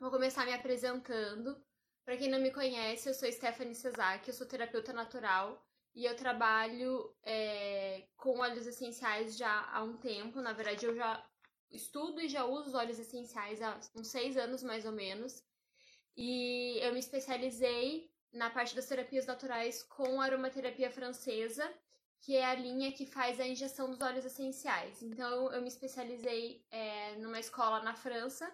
Vou começar me apresentando. Para quem não me conhece, eu sou Stephanie Cesar, eu sou terapeuta natural e eu trabalho é, com óleos essenciais já há um tempo. Na verdade, eu já estudo e já uso óleos essenciais há uns seis anos mais ou menos. E eu me especializei na parte das terapias naturais com aromaterapia francesa, que é a linha que faz a injeção dos óleos essenciais. Então, eu me especializei é, numa escola na França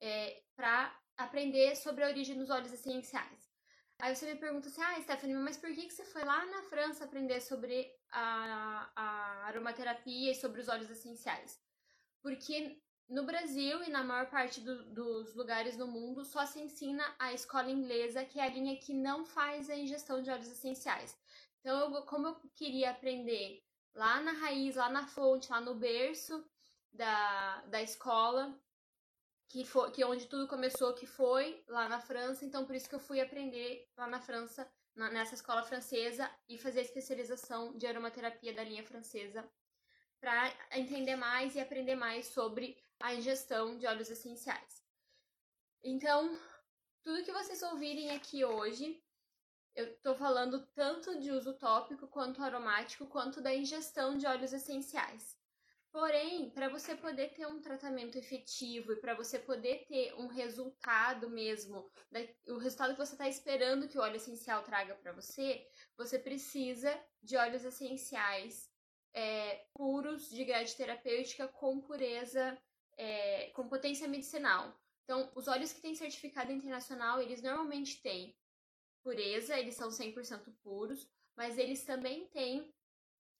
é, para aprender sobre a origem dos óleos essenciais. Aí você me pergunta assim, ah, Stephanie, mas por que, que você foi lá na França aprender sobre a, a aromaterapia e sobre os óleos essenciais? Porque no Brasil e na maior parte do, dos lugares no mundo só se ensina a escola inglesa, que é a linha que não faz a ingestão de óleos essenciais. Então, eu, como eu queria aprender lá na raiz, lá na fonte, lá no berço da, da escola, que foi que onde tudo começou, que foi lá na França, então por isso que eu fui aprender lá na França, na, nessa escola francesa, e fazer a especialização de aromaterapia da linha francesa para entender mais e aprender mais sobre a ingestão de óleos essenciais. Então, tudo que vocês ouvirem aqui hoje, eu estou falando tanto de uso tópico quanto aromático, quanto da ingestão de óleos essenciais. Porém, para você poder ter um tratamento efetivo e para você poder ter um resultado mesmo, o resultado que você está esperando que o óleo essencial traga para você, você precisa de óleos essenciais é, puros de grade terapêutica com pureza é, com potência medicinal. Então, os óleos que têm certificado internacional, eles normalmente têm pureza, eles são 100% puros, mas eles também têm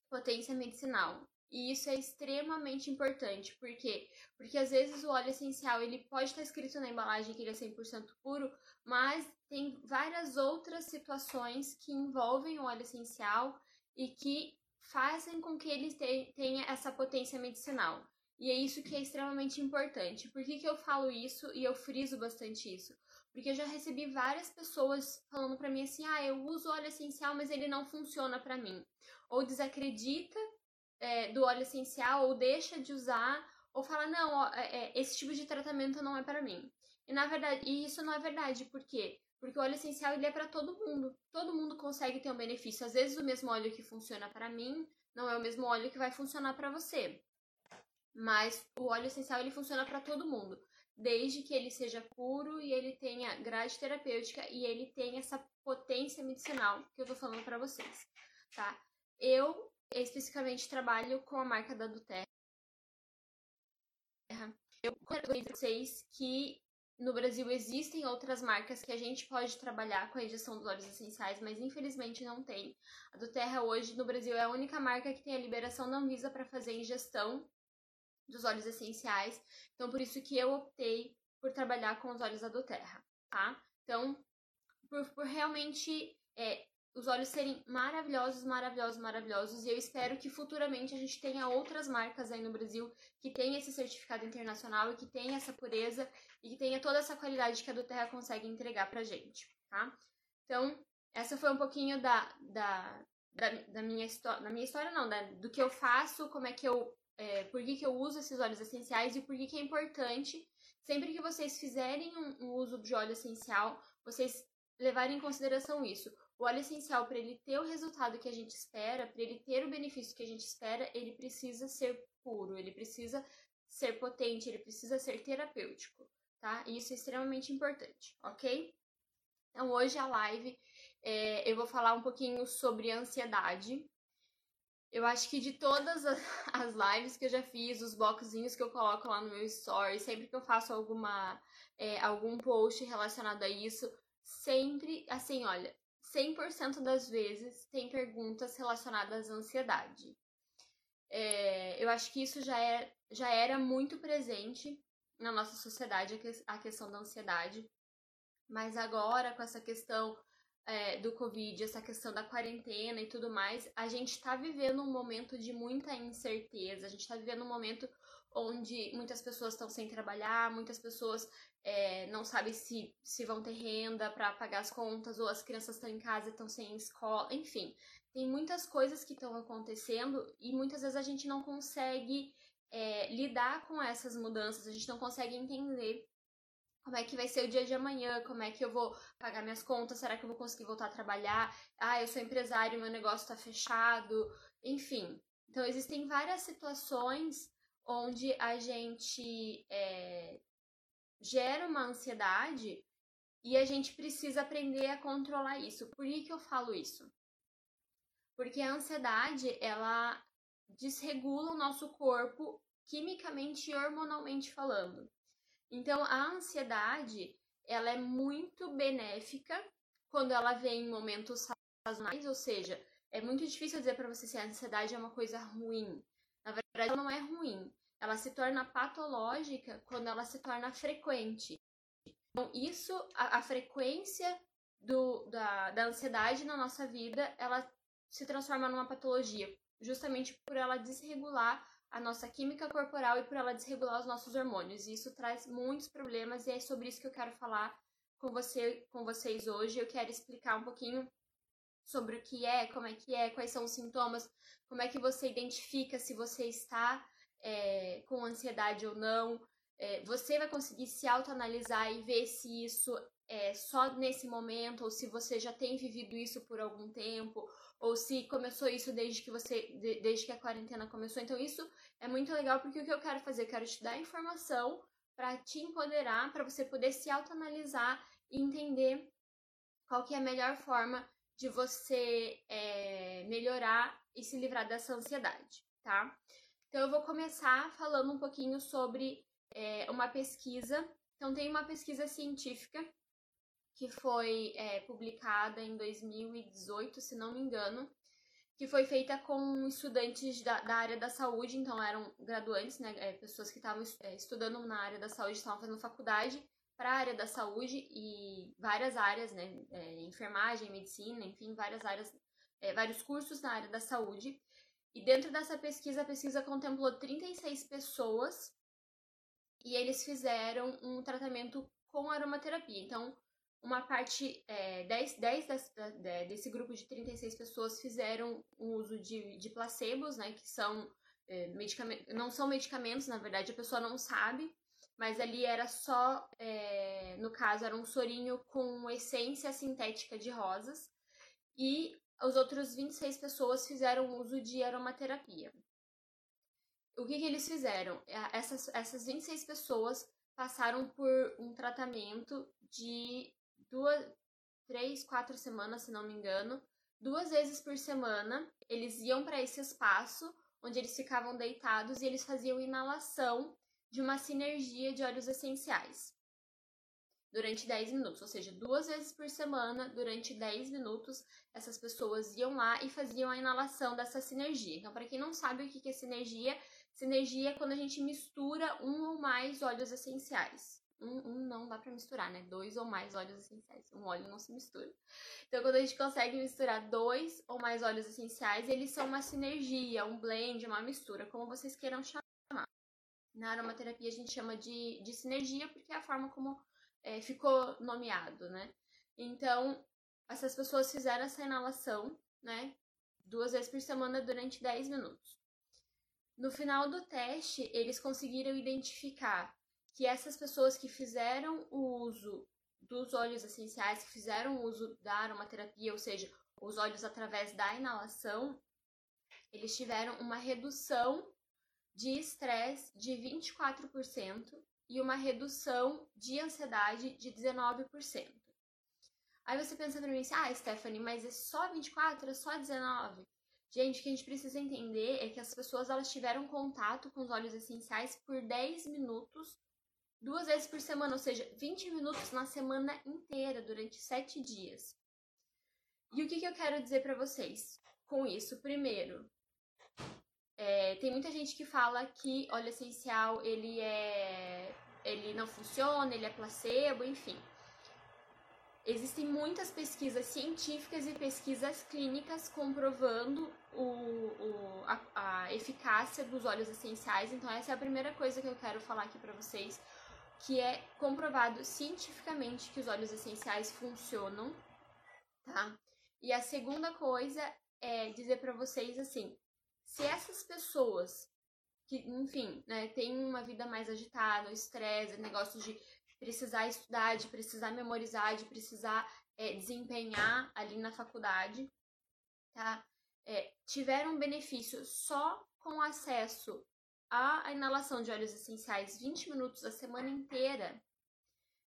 potência medicinal. E isso é extremamente importante, por quê? Porque às vezes o óleo essencial, ele pode estar escrito na embalagem que ele é 100% puro, mas tem várias outras situações que envolvem o óleo essencial e que fazem com que ele tenha essa potência medicinal. E é isso que é extremamente importante. Por que, que eu falo isso e eu friso bastante isso? Porque eu já recebi várias pessoas falando para mim assim: ah, eu uso óleo essencial, mas ele não funciona para mim. Ou desacredita é, do óleo essencial, ou deixa de usar, ou fala: não, ó, é, é esse tipo de tratamento não é para mim. E na verdade, e isso não é verdade, por quê? Porque o óleo essencial ele é para todo mundo. Todo mundo consegue ter um benefício. Às vezes o mesmo óleo que funciona para mim não é o mesmo óleo que vai funcionar para você. Mas o óleo essencial ele funciona para todo mundo, desde que ele seja puro e ele tenha grade terapêutica e ele tenha essa potência medicinal que eu tô falando para vocês, tá? Eu especificamente trabalho com a marca da Duterra. Eu quero vocês que no Brasil existem outras marcas que a gente pode trabalhar com a injeção dos óleos essenciais, mas infelizmente não tem. A do Terra hoje no Brasil é a única marca que tem a liberação da Anvisa para fazer ingestão dos óleos essenciais. Então, por isso que eu optei por trabalhar com os óleos da Doterra, tá? Então, por, por realmente é, os óleos serem maravilhosos, maravilhosos, maravilhosos. E eu espero que futuramente a gente tenha outras marcas aí no Brasil que tenha esse certificado internacional e que tenha essa pureza e que tenha toda essa qualidade que a Doterra consegue entregar pra gente, tá? Então, essa foi um pouquinho da, da, da, da minha história, da minha história não, né? do que eu faço, como é que eu é, por que, que eu uso esses óleos essenciais e por que, que é importante, sempre que vocês fizerem um, um uso de óleo essencial, vocês levarem em consideração isso. O óleo essencial, para ele ter o resultado que a gente espera, para ele ter o benefício que a gente espera, ele precisa ser puro, ele precisa ser potente, ele precisa ser terapêutico, tá? E isso é extremamente importante, ok? Então, hoje a live é, eu vou falar um pouquinho sobre ansiedade, eu acho que de todas as lives que eu já fiz, os boxinhos que eu coloco lá no meu story, sempre que eu faço alguma é, algum post relacionado a isso, sempre, assim, olha, 100% das vezes tem perguntas relacionadas à ansiedade. É, eu acho que isso já, é, já era muito presente na nossa sociedade, a questão da ansiedade. Mas agora, com essa questão é, do Covid, essa questão da quarentena e tudo mais, a gente está vivendo um momento de muita incerteza, a gente está vivendo um momento onde muitas pessoas estão sem trabalhar, muitas pessoas é, não sabem se, se vão ter renda para pagar as contas, ou as crianças estão em casa e estão sem escola, enfim. Tem muitas coisas que estão acontecendo e muitas vezes a gente não consegue é, lidar com essas mudanças, a gente não consegue entender como é que vai ser o dia de amanhã, como é que eu vou pagar minhas contas, será que eu vou conseguir voltar a trabalhar? Ah, eu sou empresário, meu negócio está fechado, enfim. Então, existem várias situações onde a gente é, gera uma ansiedade e a gente precisa aprender a controlar isso. Por que, que eu falo isso? Porque a ansiedade, ela desregula o nosso corpo quimicamente e hormonalmente falando. Então, a ansiedade, ela é muito benéfica quando ela vem em momentos sazonais, ou seja, é muito difícil dizer para você se a ansiedade é uma coisa ruim. Na verdade, ela não é ruim. Ela se torna patológica quando ela se torna frequente. Então, isso, a, a frequência do, da, da ansiedade na nossa vida, ela se transforma numa patologia, justamente por ela desregular a nossa química corporal e por ela desregular os nossos hormônios. E isso traz muitos problemas e é sobre isso que eu quero falar com você, com vocês hoje. Eu quero explicar um pouquinho sobre o que é, como é que é, quais são os sintomas, como é que você identifica se você está é, com ansiedade ou não. É, você vai conseguir se autoanalisar e ver se isso é só nesse momento ou se você já tem vivido isso por algum tempo ou se começou isso desde que você desde que a quarentena começou. Então isso é muito legal porque o que eu quero fazer, eu quero te dar informação para te empoderar, para você poder se autoanalisar e entender qual que é a melhor forma de você é, melhorar e se livrar dessa ansiedade, tá? Então eu vou começar falando um pouquinho sobre é, uma pesquisa. Então tem uma pesquisa científica que foi é, publicada em 2018, se não me engano, que foi feita com estudantes da, da área da saúde, então eram graduantes, né, é, pessoas que estavam é, estudando na área da saúde, estavam fazendo faculdade para a área da saúde e várias áreas, né, é, enfermagem, medicina, enfim, várias áreas, é, vários cursos na área da saúde. E dentro dessa pesquisa, a pesquisa contemplou 36 pessoas e eles fizeram um tratamento com aromaterapia. Então, uma parte, é, 10, 10 desse, grupo de 36 pessoas fizeram o uso de, de placebos, né, que são é, medicamentos, não são medicamentos, na verdade, a pessoa não sabe, mas ali era só, é, no caso, era um sorinho com essência sintética de rosas, e os outros 26 pessoas fizeram uso de aromaterapia. O que, que eles fizeram? Essas, essas 26 pessoas passaram por um tratamento de duas, três, quatro semanas, se não me engano. Duas vezes por semana, eles iam para esse espaço onde eles ficavam deitados e eles faziam inalação de uma sinergia de óleos essenciais durante 10 minutos, ou seja, duas vezes por semana, durante 10 minutos, essas pessoas iam lá e faziam a inalação dessa sinergia. Então, para quem não sabe o que é sinergia, sinergia é quando a gente mistura um ou mais óleos essenciais. Um, um não dá para misturar, né? Dois ou mais óleos essenciais. Um óleo não se mistura. Então, quando a gente consegue misturar dois ou mais óleos essenciais, eles são uma sinergia, um blend, uma mistura, como vocês queiram chamar. Na aromaterapia a gente chama de, de sinergia porque é a forma como é, ficou nomeado, né? Então, essas pessoas fizeram essa inalação, né? Duas vezes por semana durante 10 minutos. No final do teste, eles conseguiram identificar que essas pessoas que fizeram o uso dos óleos essenciais, que fizeram o uso da aromaterapia, ou seja, os óleos através da inalação, eles tiveram uma redução de estresse de 24% e uma redução de ansiedade de 19%. Aí você pensa pra mim assim, ah, Stephanie, mas é só 24, é só 19? Gente, o que a gente precisa entender é que as pessoas elas tiveram contato com os óleos essenciais por 10 minutos duas vezes por semana, ou seja, 20 minutos na semana inteira, durante 7 dias. E o que, que eu quero dizer para vocês com isso? Primeiro, é, tem muita gente que fala que óleo essencial ele é, ele não funciona, ele é placebo, enfim. Existem muitas pesquisas científicas e pesquisas clínicas comprovando o, o, a, a eficácia dos óleos essenciais. Então, essa é a primeira coisa que eu quero falar aqui para vocês que é comprovado cientificamente que os óleos essenciais funcionam, tá? E a segunda coisa é dizer para vocês assim, se essas pessoas que, enfim, né, têm uma vida mais agitada, estresse, negócio de precisar estudar, de precisar memorizar, de precisar é, desempenhar ali na faculdade, tá? É, tiveram benefício só com acesso à inalação de óleos essenciais 20 minutos a semana inteira.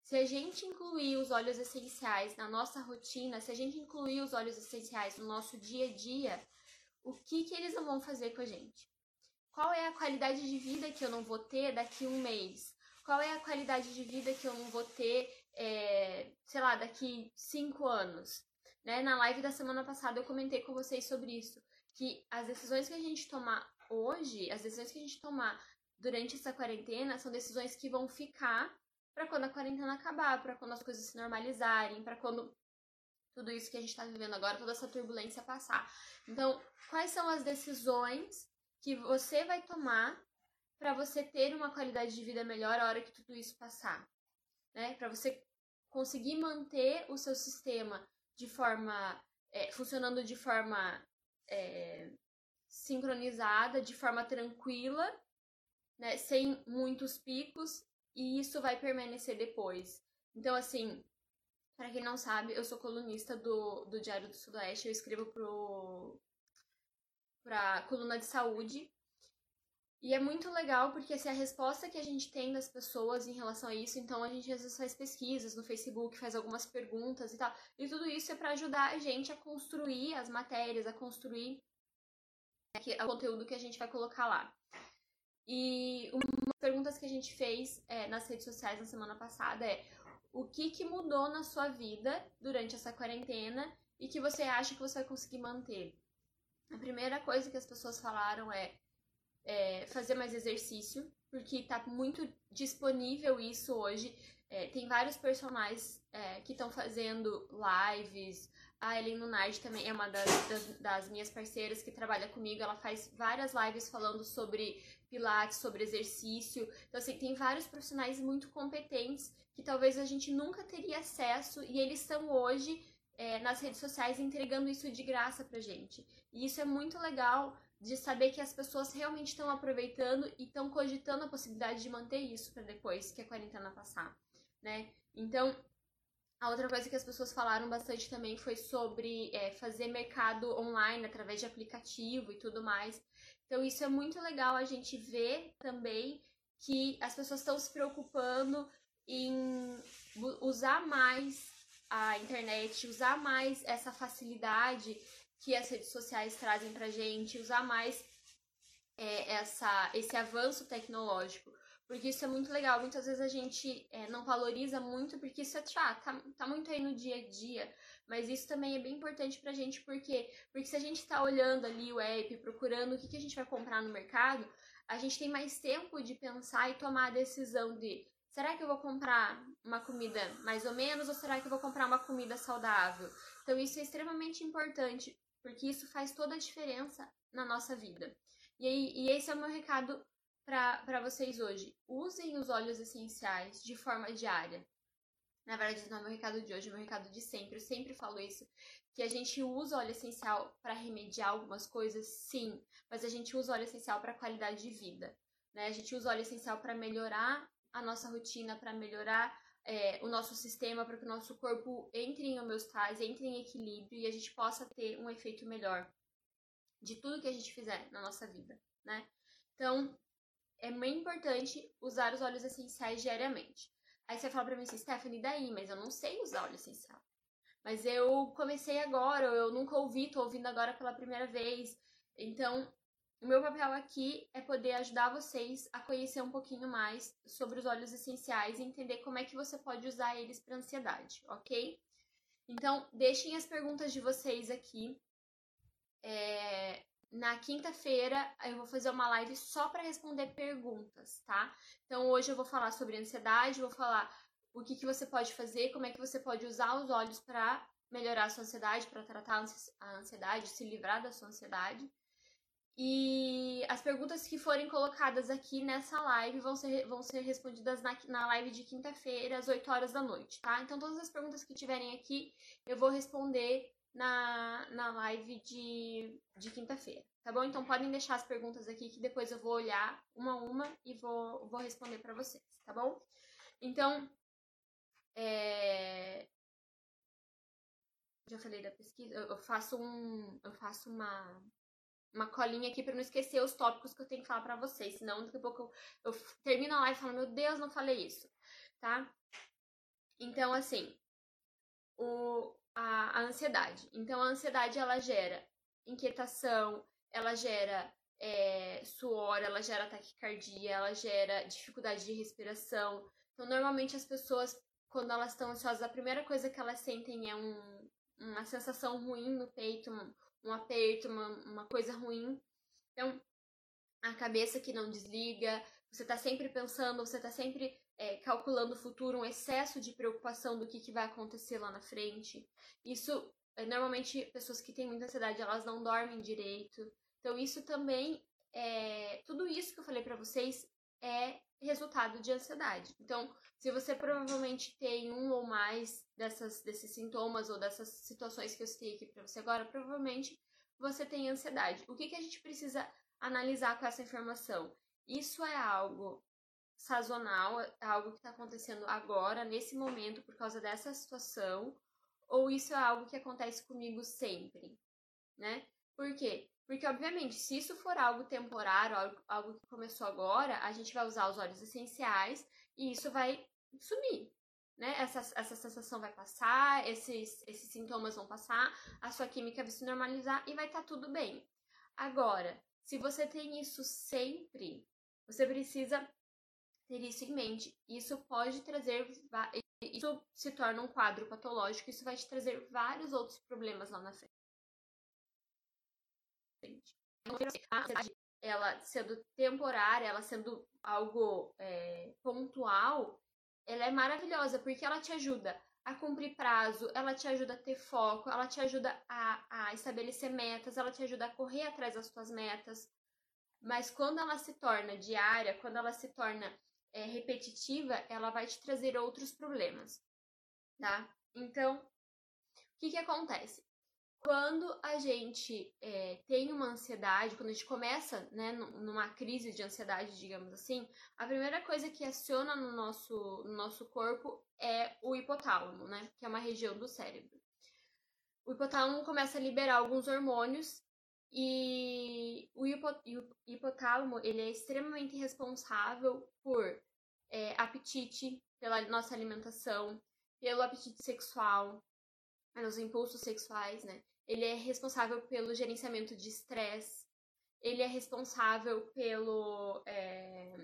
Se a gente incluir os óleos essenciais na nossa rotina, se a gente incluir os óleos essenciais no nosso dia a dia, o que, que eles não vão fazer com a gente? Qual é a qualidade de vida que eu não vou ter daqui um mês? Qual é a qualidade de vida que eu não vou ter, é, sei lá, daqui cinco anos? Né? Na live da semana passada eu comentei com vocês sobre isso, que as decisões que a gente tomar hoje, as decisões que a gente tomar durante essa quarentena são decisões que vão ficar para quando a quarentena acabar, para quando as coisas se normalizarem, para quando tudo isso que a gente está vivendo agora, toda essa turbulência passar. Então, quais são as decisões que você vai tomar para você ter uma qualidade de vida melhor a hora que tudo isso passar, né? Para você conseguir manter o seu sistema de forma é, funcionando de forma é, sincronizada, de forma tranquila, né? Sem muitos picos e isso vai permanecer depois. Então, assim, para quem não sabe, eu sou colunista do, do Diário do Sudoeste, eu escrevo pro pra coluna de saúde e é muito legal porque assim, a resposta que a gente tem das pessoas em relação a isso, então a gente às vezes faz pesquisas no Facebook, faz algumas perguntas e tal. E tudo isso é para ajudar a gente a construir as matérias, a construir o conteúdo que a gente vai colocar lá. E uma das perguntas que a gente fez é, nas redes sociais na semana passada é o que, que mudou na sua vida durante essa quarentena e que você acha que você vai conseguir manter. A primeira coisa que as pessoas falaram é é, fazer mais exercício, porque tá muito disponível isso hoje. É, tem vários personagens é, que estão fazendo lives. A Ellen Lunardi também é uma das, das, das, minhas parceiras que trabalha comigo. Ela faz várias lives falando sobre pilates, sobre exercício. Então, assim, tem vários profissionais muito competentes que talvez a gente nunca teria acesso e eles estão hoje é, nas redes sociais entregando isso de graça pra gente. E isso é muito legal de saber que as pessoas realmente estão aproveitando e estão cogitando a possibilidade de manter isso para depois que a quarentena passar, né? Então, a outra coisa que as pessoas falaram bastante também foi sobre é, fazer mercado online através de aplicativo e tudo mais. Então, isso é muito legal a gente ver também que as pessoas estão se preocupando em usar mais a internet, usar mais essa facilidade que as redes sociais trazem pra gente, usar mais é, essa, esse avanço tecnológico. Porque isso é muito legal. Muitas vezes a gente é, não valoriza muito, porque isso é chato, tá, tá muito aí no dia a dia. Mas isso também é bem importante pra gente, porque, porque se a gente tá olhando ali o app, procurando o que, que a gente vai comprar no mercado, a gente tem mais tempo de pensar e tomar a decisão de será que eu vou comprar uma comida mais ou menos ou será que eu vou comprar uma comida saudável? Então isso é extremamente importante porque isso faz toda a diferença na nossa vida. E, aí, e esse é o meu recado para vocês hoje. Usem os óleos essenciais de forma diária. Na verdade, não é meu recado de hoje, é meu recado de sempre. Eu sempre falo isso. Que a gente usa óleo essencial para remediar algumas coisas, sim. Mas a gente usa óleo essencial para qualidade de vida. Né? A gente usa óleo essencial para melhorar a nossa rotina, para melhorar é, o nosso sistema para que o nosso corpo entre em homeostase, entre em equilíbrio e a gente possa ter um efeito melhor de tudo que a gente fizer na nossa vida, né? Então, é muito importante usar os óleos essenciais diariamente. Aí você fala pra mim assim, Stephanie, daí? Mas eu não sei usar óleo essencial. Mas eu comecei agora, eu nunca ouvi, tô ouvindo agora pela primeira vez. Então, o meu papel aqui é poder ajudar vocês a conhecer um pouquinho mais sobre os óleos essenciais e entender como é que você pode usar eles para ansiedade, ok? Então, deixem as perguntas de vocês aqui. É, na quinta-feira eu vou fazer uma live só para responder perguntas, tá? Então hoje eu vou falar sobre ansiedade, vou falar o que, que você pode fazer, como é que você pode usar os olhos para melhorar a sua ansiedade, para tratar a ansiedade, se livrar da sua ansiedade. E as perguntas que forem colocadas aqui nessa live vão ser, vão ser respondidas na, na live de quinta-feira, às 8 horas da noite, tá? Então, todas as perguntas que tiverem aqui, eu vou responder na, na live de, de quinta-feira, tá bom? Então, podem deixar as perguntas aqui que depois eu vou olhar uma a uma e vou, vou responder para vocês, tá bom? Então, É... Já falei da pesquisa. Eu faço um. Eu faço uma. Uma colinha aqui para não esquecer os tópicos que eu tenho que falar para vocês. Senão, daqui a pouco eu, eu termino a live e falo, meu Deus, não falei isso. Tá? Então, assim, o, a, a ansiedade. Então, a ansiedade ela gera inquietação, ela gera é, suor, ela gera taquicardia, ela gera dificuldade de respiração. Então, normalmente as pessoas, quando elas estão ansiosas, a primeira coisa que elas sentem é um, uma sensação ruim no peito, um, um aperto, uma, uma coisa ruim. Então, a cabeça que não desliga, você está sempre pensando, você está sempre é, calculando o futuro, um excesso de preocupação do que, que vai acontecer lá na frente. Isso, é, normalmente, pessoas que têm muita ansiedade, elas não dormem direito. Então, isso também, é, tudo isso que eu falei para vocês é resultado de ansiedade. Então, se você provavelmente tem um ou mais dessas, desses sintomas ou dessas situações que eu citei aqui para você agora, provavelmente você tem ansiedade. O que, que a gente precisa analisar com essa informação? Isso é algo sazonal, é algo que está acontecendo agora, nesse momento, por causa dessa situação, ou isso é algo que acontece comigo sempre, né? Por quê? Porque, obviamente, se isso for algo temporário, algo, algo que começou agora, a gente vai usar os óleos essenciais e isso vai sumir, né? Essa, essa sensação vai passar, esses, esses sintomas vão passar, a sua química vai se normalizar e vai estar tá tudo bem. Agora, se você tem isso sempre, você precisa ter isso em mente. Isso pode trazer. Isso se torna um quadro patológico, isso vai te trazer vários outros problemas lá na frente ela sendo temporária, ela sendo algo é, pontual, ela é maravilhosa porque ela te ajuda a cumprir prazo, ela te ajuda a ter foco, ela te ajuda a, a estabelecer metas, ela te ajuda a correr atrás das suas metas. Mas quando ela se torna diária, quando ela se torna é, repetitiva, ela vai te trazer outros problemas, tá? Então, o que que acontece? Quando a gente é, tem uma ansiedade, quando a gente começa né, numa crise de ansiedade, digamos assim, a primeira coisa que aciona no nosso, no nosso corpo é o hipotálamo, né? Que é uma região do cérebro. O hipotálamo começa a liberar alguns hormônios e o hipotálamo ele é extremamente responsável por é, apetite, pela nossa alimentação, pelo apetite sexual, pelos impulsos sexuais, né? Ele é responsável pelo gerenciamento de estresse. Ele é responsável pelo. É,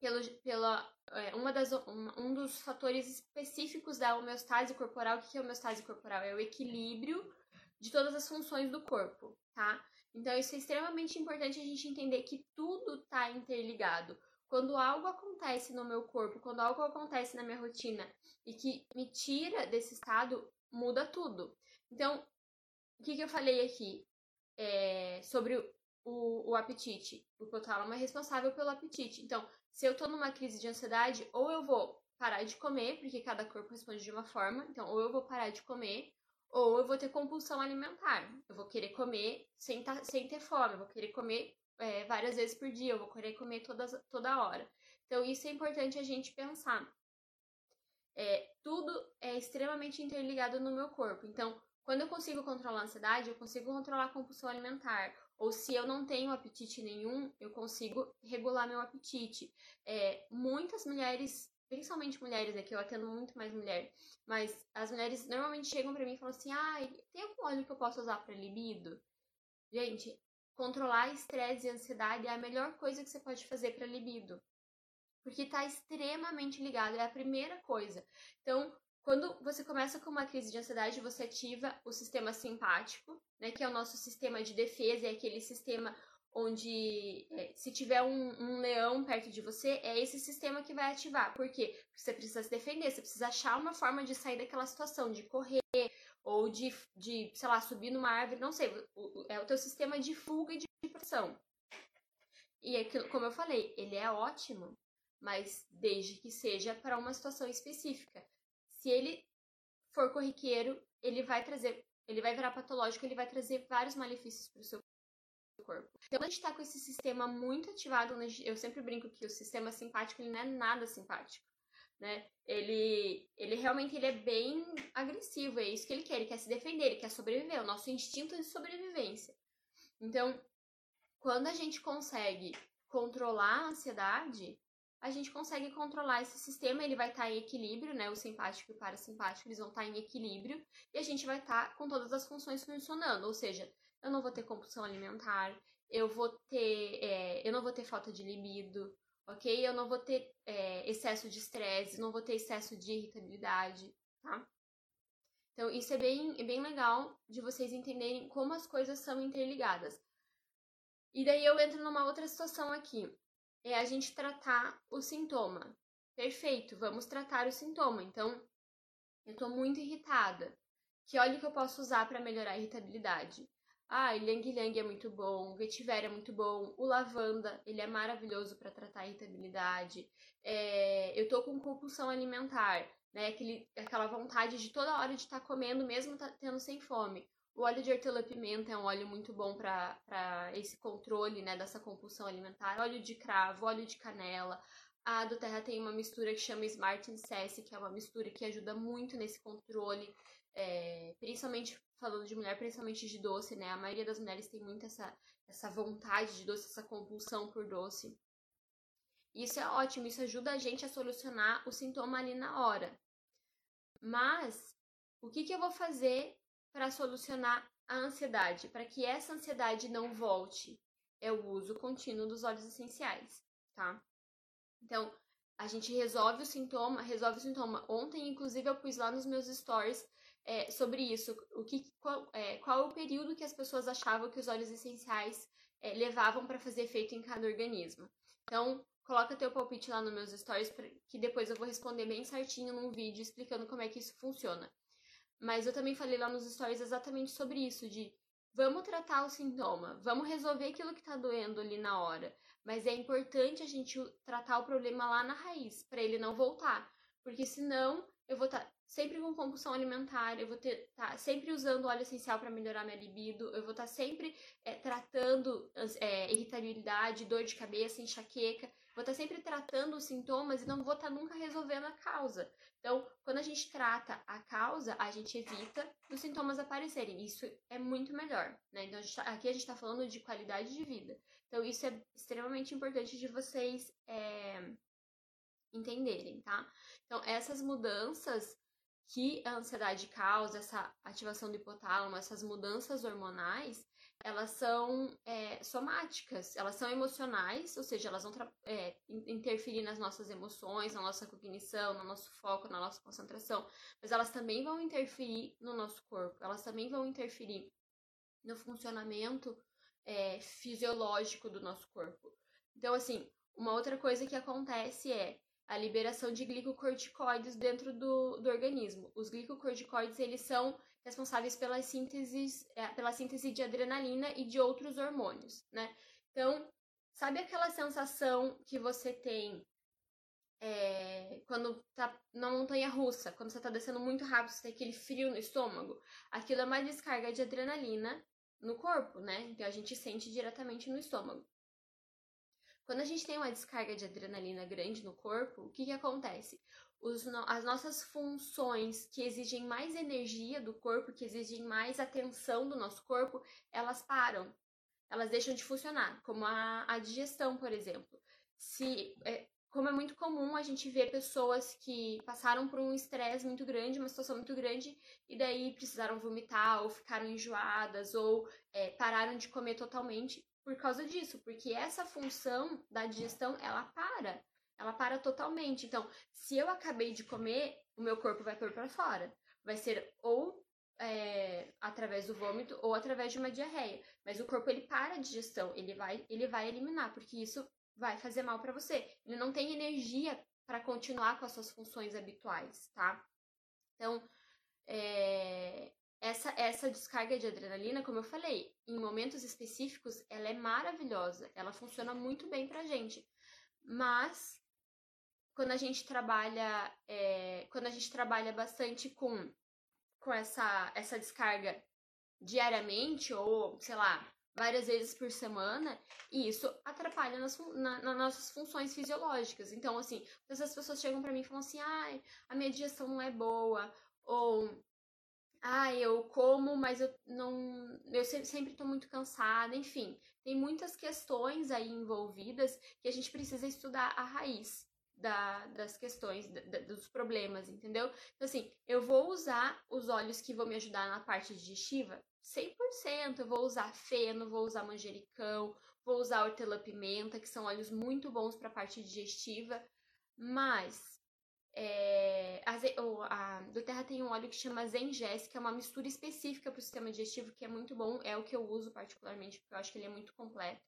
pelo pela, é, uma das, um, um dos fatores específicos da homeostase corporal. O que é homeostase corporal? É o equilíbrio de todas as funções do corpo, tá? Então, isso é extremamente importante a gente entender que tudo está interligado. Quando algo acontece no meu corpo, quando algo acontece na minha rotina e que me tira desse estado, muda tudo. Então, o que, que eu falei aqui é, sobre o, o apetite? O hipotálamo é responsável pelo apetite. Então, se eu tô numa crise de ansiedade, ou eu vou parar de comer, porque cada corpo responde de uma forma, então, ou eu vou parar de comer, ou eu vou ter compulsão alimentar. Eu vou querer comer sem, tá, sem ter fome, eu vou querer comer é, várias vezes por dia, eu vou querer comer todas, toda hora. Então, isso é importante a gente pensar. É, tudo é extremamente interligado no meu corpo. Então, quando eu consigo controlar a ansiedade, eu consigo controlar a compulsão alimentar. Ou se eu não tenho apetite nenhum, eu consigo regular meu apetite. É, muitas mulheres, principalmente mulheres, é que eu atendo muito mais mulher, mas as mulheres normalmente chegam para mim e falam assim: ai, ah, tem algum óleo que eu posso usar para libido? Gente, Controlar estresse e ansiedade é a melhor coisa que você pode fazer para libido. Porque está extremamente ligado, é a primeira coisa. Então, quando você começa com uma crise de ansiedade, você ativa o sistema simpático, né, que é o nosso sistema de defesa, é aquele sistema onde é, se tiver um, um, leão perto de você, é esse sistema que vai ativar. Por quê? Porque você precisa se defender, você precisa achar uma forma de sair daquela situação, de correr, ou de, de sei lá, subir numa árvore, não sei, é o teu sistema de fuga e de proteção. E é como eu falei, ele é ótimo, mas desde que seja para uma situação específica. Se ele for corriqueiro, ele vai trazer, ele vai virar patológico, ele vai trazer vários malefícios para o seu corpo. Então, a gente está com esse sistema muito ativado, eu sempre brinco que o sistema simpático ele não é nada simpático. né? Ele, ele realmente ele é bem agressivo, é isso que ele quer, ele quer se defender, ele quer sobreviver, o nosso instinto de sobrevivência. Então, quando a gente consegue controlar a ansiedade, a gente consegue controlar esse sistema, ele vai estar tá em equilíbrio, né? O simpático e o parasimpático, eles vão estar tá em equilíbrio e a gente vai estar tá com todas as funções funcionando, ou seja, eu não vou ter compulsão alimentar, eu vou ter, é, eu não vou ter falta de libido, ok? Eu não vou ter é, excesso de estresse, não vou ter excesso de irritabilidade, tá? Então, isso é bem, é bem legal de vocês entenderem como as coisas são interligadas. E daí eu entro numa outra situação aqui. É a gente tratar o sintoma. Perfeito, vamos tratar o sintoma. Então, eu tô muito irritada. Que óleo que eu posso usar para melhorar a irritabilidade? Ah, Yang Yang é muito bom, o Vetiver é muito bom, o lavanda, ele é maravilhoso para tratar a irritabilidade. É, eu tô com compulsão alimentar, né? Aquele, aquela vontade de toda hora de estar tá comendo, mesmo tá tendo sem fome. O óleo de hortelã-pimenta é um óleo muito bom para esse controle, né, dessa compulsão alimentar. Óleo de cravo, óleo de canela. A do Terra tem uma mistura que chama Smart Incess, que é uma mistura que ajuda muito nesse controle, é, principalmente falando de mulher, principalmente de doce, né? A maioria das mulheres tem muito essa, essa vontade de doce, essa compulsão por doce. Isso é ótimo, isso ajuda a gente a solucionar o sintoma ali na hora. Mas o que, que eu vou fazer para solucionar a ansiedade, para que essa ansiedade não volte? É o uso contínuo dos óleos essenciais, tá? Então, a gente resolve o sintoma, resolve o sintoma. Ontem, inclusive, eu pus lá nos meus stories é, sobre isso, o que, qual, é, qual o período que as pessoas achavam que os óleos essenciais é, levavam para fazer efeito em cada organismo. Então, coloca teu palpite lá nos meus stories, que depois eu vou responder bem certinho num vídeo explicando como é que isso funciona. Mas eu também falei lá nos stories exatamente sobre isso, de vamos tratar o sintoma, vamos resolver aquilo que está doendo ali na hora. Mas é importante a gente tratar o problema lá na raiz, para ele não voltar. Porque senão eu vou estar tá sempre com compulsão alimentar, eu vou estar tá sempre usando óleo essencial para melhorar minha libido, eu vou estar tá sempre é, tratando é, irritabilidade, dor de cabeça, enxaqueca, vou estar tá sempre tratando os sintomas e não vou estar tá nunca resolvendo a causa. Então, quando a gente trata a causa, a gente evita os sintomas aparecerem. Isso é muito melhor, né? Então, a gente tá, aqui a gente está falando de qualidade de vida. Então, isso é extremamente importante de vocês é, entenderem, tá? Então, essas mudanças que a ansiedade causa, essa ativação do hipotálamo, essas mudanças hormonais, elas são é, somáticas, elas são emocionais, ou seja, elas vão é, interferir nas nossas emoções, na nossa cognição, no nosso foco, na nossa concentração, mas elas também vão interferir no nosso corpo, elas também vão interferir no funcionamento é, fisiológico do nosso corpo. Então, assim, uma outra coisa que acontece é a liberação de glicocorticoides dentro do, do organismo. Os glicocorticoides, eles são responsáveis pela síntese, é, pela síntese de adrenalina e de outros hormônios, né? Então, sabe aquela sensação que você tem é, quando tá na montanha russa, quando você tá descendo muito rápido, você tem aquele frio no estômago? Aquilo é uma descarga de adrenalina no corpo, né? Então a gente sente diretamente no estômago. Quando a gente tem uma descarga de adrenalina grande no corpo, o que, que acontece? Os, as nossas funções que exigem mais energia do corpo, que exigem mais atenção do nosso corpo, elas param. Elas deixam de funcionar, como a, a digestão, por exemplo. Se, é, como é muito comum a gente ver pessoas que passaram por um estresse muito grande, uma situação muito grande, e daí precisaram vomitar, ou ficaram enjoadas, ou é, pararam de comer totalmente por causa disso, porque essa função da digestão ela para, ela para totalmente. Então, se eu acabei de comer, o meu corpo vai pôr para fora. Vai ser ou é, através do vômito ou através de uma diarreia. Mas o corpo ele para a digestão, ele vai, ele vai eliminar, porque isso vai fazer mal para você. Ele não tem energia para continuar com as suas funções habituais, tá? Então, é, essa, essa descarga de adrenalina, como eu falei, em momentos específicos, ela é maravilhosa, ela funciona muito bem pra gente. Mas quando a gente trabalha, é, quando a gente trabalha bastante com, com essa, essa descarga diariamente, ou sei lá, várias vezes por semana, isso atrapalha nas, na, nas nossas funções fisiológicas. Então, assim, as pessoas chegam para mim e falam assim, ai, a minha digestão não é boa, ou ah, eu como, mas eu não. Eu sempre estou muito cansada, enfim. Tem muitas questões aí envolvidas que a gente precisa estudar a raiz da, das questões, da, dos problemas, entendeu? Então, assim, eu vou usar os óleos que vão me ajudar na parte digestiva 100%. Eu vou usar feno, vou usar manjericão, vou usar hortelã-pimenta, que são óleos muito bons para a parte digestiva, mas é, a, a, do Terra tem um óleo que chama Zengés, que é uma mistura específica para o sistema digestivo, que é muito bom, é o que eu uso particularmente, porque eu acho que ele é muito completo.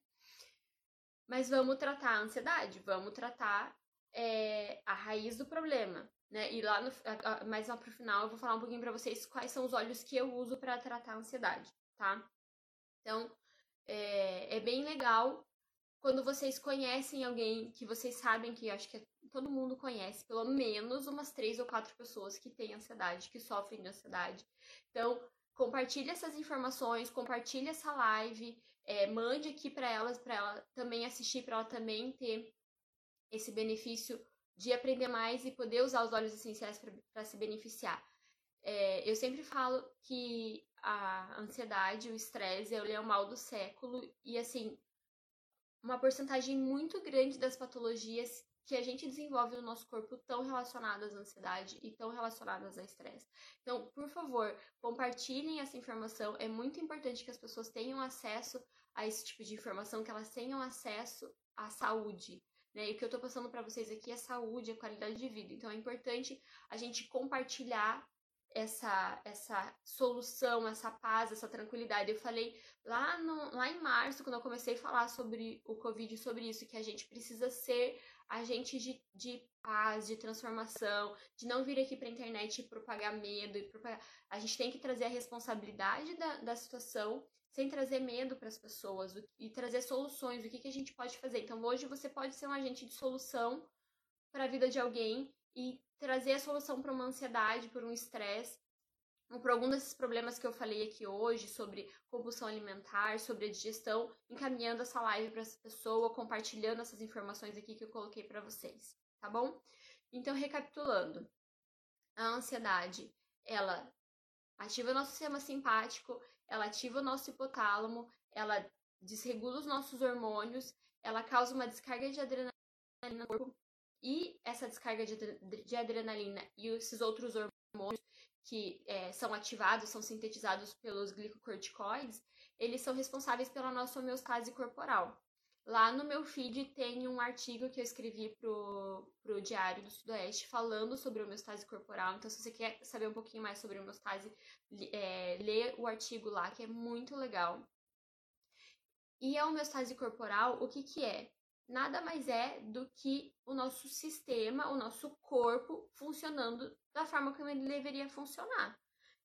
Mas vamos tratar a ansiedade, vamos tratar é, a raiz do problema, né? E lá no, mais lá pro final eu vou falar um pouquinho para vocês quais são os óleos que eu uso para tratar a ansiedade, tá? Então, é, é bem legal quando vocês conhecem alguém que vocês sabem que acho que todo mundo conhece, pelo menos umas três ou quatro pessoas que têm ansiedade, que sofrem de ansiedade. Então, compartilhe essas informações, compartilhe essa live, é, mande aqui para elas, para ela também assistir, para ela também ter esse benefício de aprender mais e poder usar os óleos essenciais para se beneficiar. É, eu sempre falo que a ansiedade, o estresse, ele é o mal do século e assim uma porcentagem muito grande das patologias que a gente desenvolve no nosso corpo estão relacionadas à ansiedade e estão relacionadas a estresse. Então, por favor, compartilhem essa informação. É muito importante que as pessoas tenham acesso a esse tipo de informação, que elas tenham acesso à saúde. Né? E o que eu estou passando para vocês aqui é saúde, é qualidade de vida. Então, é importante a gente compartilhar essa, essa solução, essa paz, essa tranquilidade. Eu falei lá, no, lá em março, quando eu comecei a falar sobre o Covid, sobre isso, que a gente precisa ser agente de, de paz, de transformação, de não vir aqui para a internet e propagar medo. E propagar... A gente tem que trazer a responsabilidade da, da situação sem trazer medo para as pessoas e trazer soluções. O que, que a gente pode fazer? Então, hoje você pode ser um agente de solução para a vida de alguém e trazer a solução para uma ansiedade, por um estresse, ou por algum desses problemas que eu falei aqui hoje, sobre compulsão alimentar, sobre a digestão, encaminhando essa live para essa pessoa, compartilhando essas informações aqui que eu coloquei para vocês, tá bom? Então, recapitulando, a ansiedade, ela ativa o nosso sistema simpático, ela ativa o nosso hipotálamo, ela desregula os nossos hormônios, ela causa uma descarga de adrenalina no corpo, e essa descarga de, de adrenalina e esses outros hormônios que é, são ativados, são sintetizados pelos glicocorticoides, eles são responsáveis pela nossa homeostase corporal. Lá no meu feed tem um artigo que eu escrevi pro, pro Diário do Sudoeste falando sobre homeostase corporal. Então, se você quer saber um pouquinho mais sobre homeostase, é, lê o artigo lá, que é muito legal. E a homeostase corporal, o que que é? Nada mais é do que o nosso sistema, o nosso corpo funcionando da forma como ele deveria funcionar.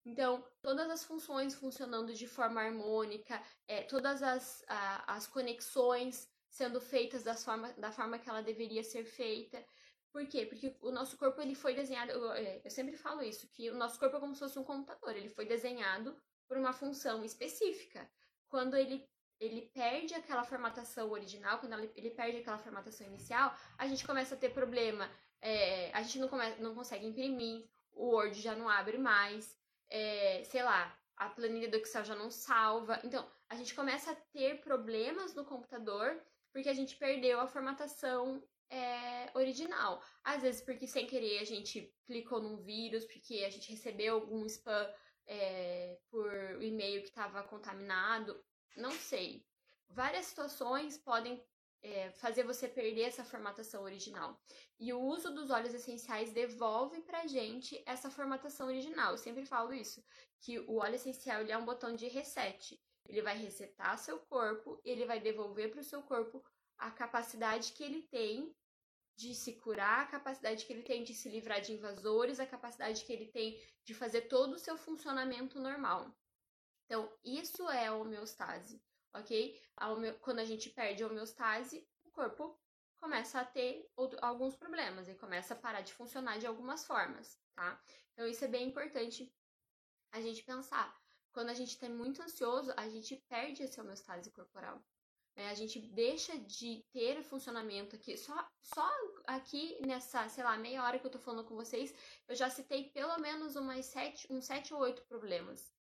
Então, todas as funções funcionando de forma harmônica, é, todas as, a, as conexões sendo feitas das forma, da forma que ela deveria ser feita. Por quê? Porque o nosso corpo ele foi desenhado, eu, é, eu sempre falo isso, que o nosso corpo é como se fosse um computador, ele foi desenhado por uma função específica. Quando ele ele perde aquela formatação original, quando ele perde aquela formatação inicial, a gente começa a ter problema. É, a gente não, come, não consegue imprimir, o Word já não abre mais, é, sei lá, a planilha do Excel já não salva. Então, a gente começa a ter problemas no computador porque a gente perdeu a formatação é, original. Às vezes, porque sem querer a gente clicou num vírus, porque a gente recebeu algum spam é, por e-mail que estava contaminado. Não sei. Várias situações podem é, fazer você perder essa formatação original. E o uso dos óleos essenciais devolve pra gente essa formatação original. Eu sempre falo isso, que o óleo essencial é um botão de reset. Ele vai resetar seu corpo, ele vai devolver para o seu corpo a capacidade que ele tem de se curar, a capacidade que ele tem de se livrar de invasores, a capacidade que ele tem de fazer todo o seu funcionamento normal. Então, isso é homeostase, ok? A Quando a gente perde a homeostase, o corpo começa a ter outro, alguns problemas e começa a parar de funcionar de algumas formas, tá? Então, isso é bem importante a gente pensar. quando a gente está muito ansioso, a gente perde essa homeostase corporal. Né? A gente deixa de ter funcionamento aqui. Só, só aqui nessa, sei lá, meia hora que eu tô falando com vocês, eu já citei pelo menos umas sete, uns sete ou oito problemas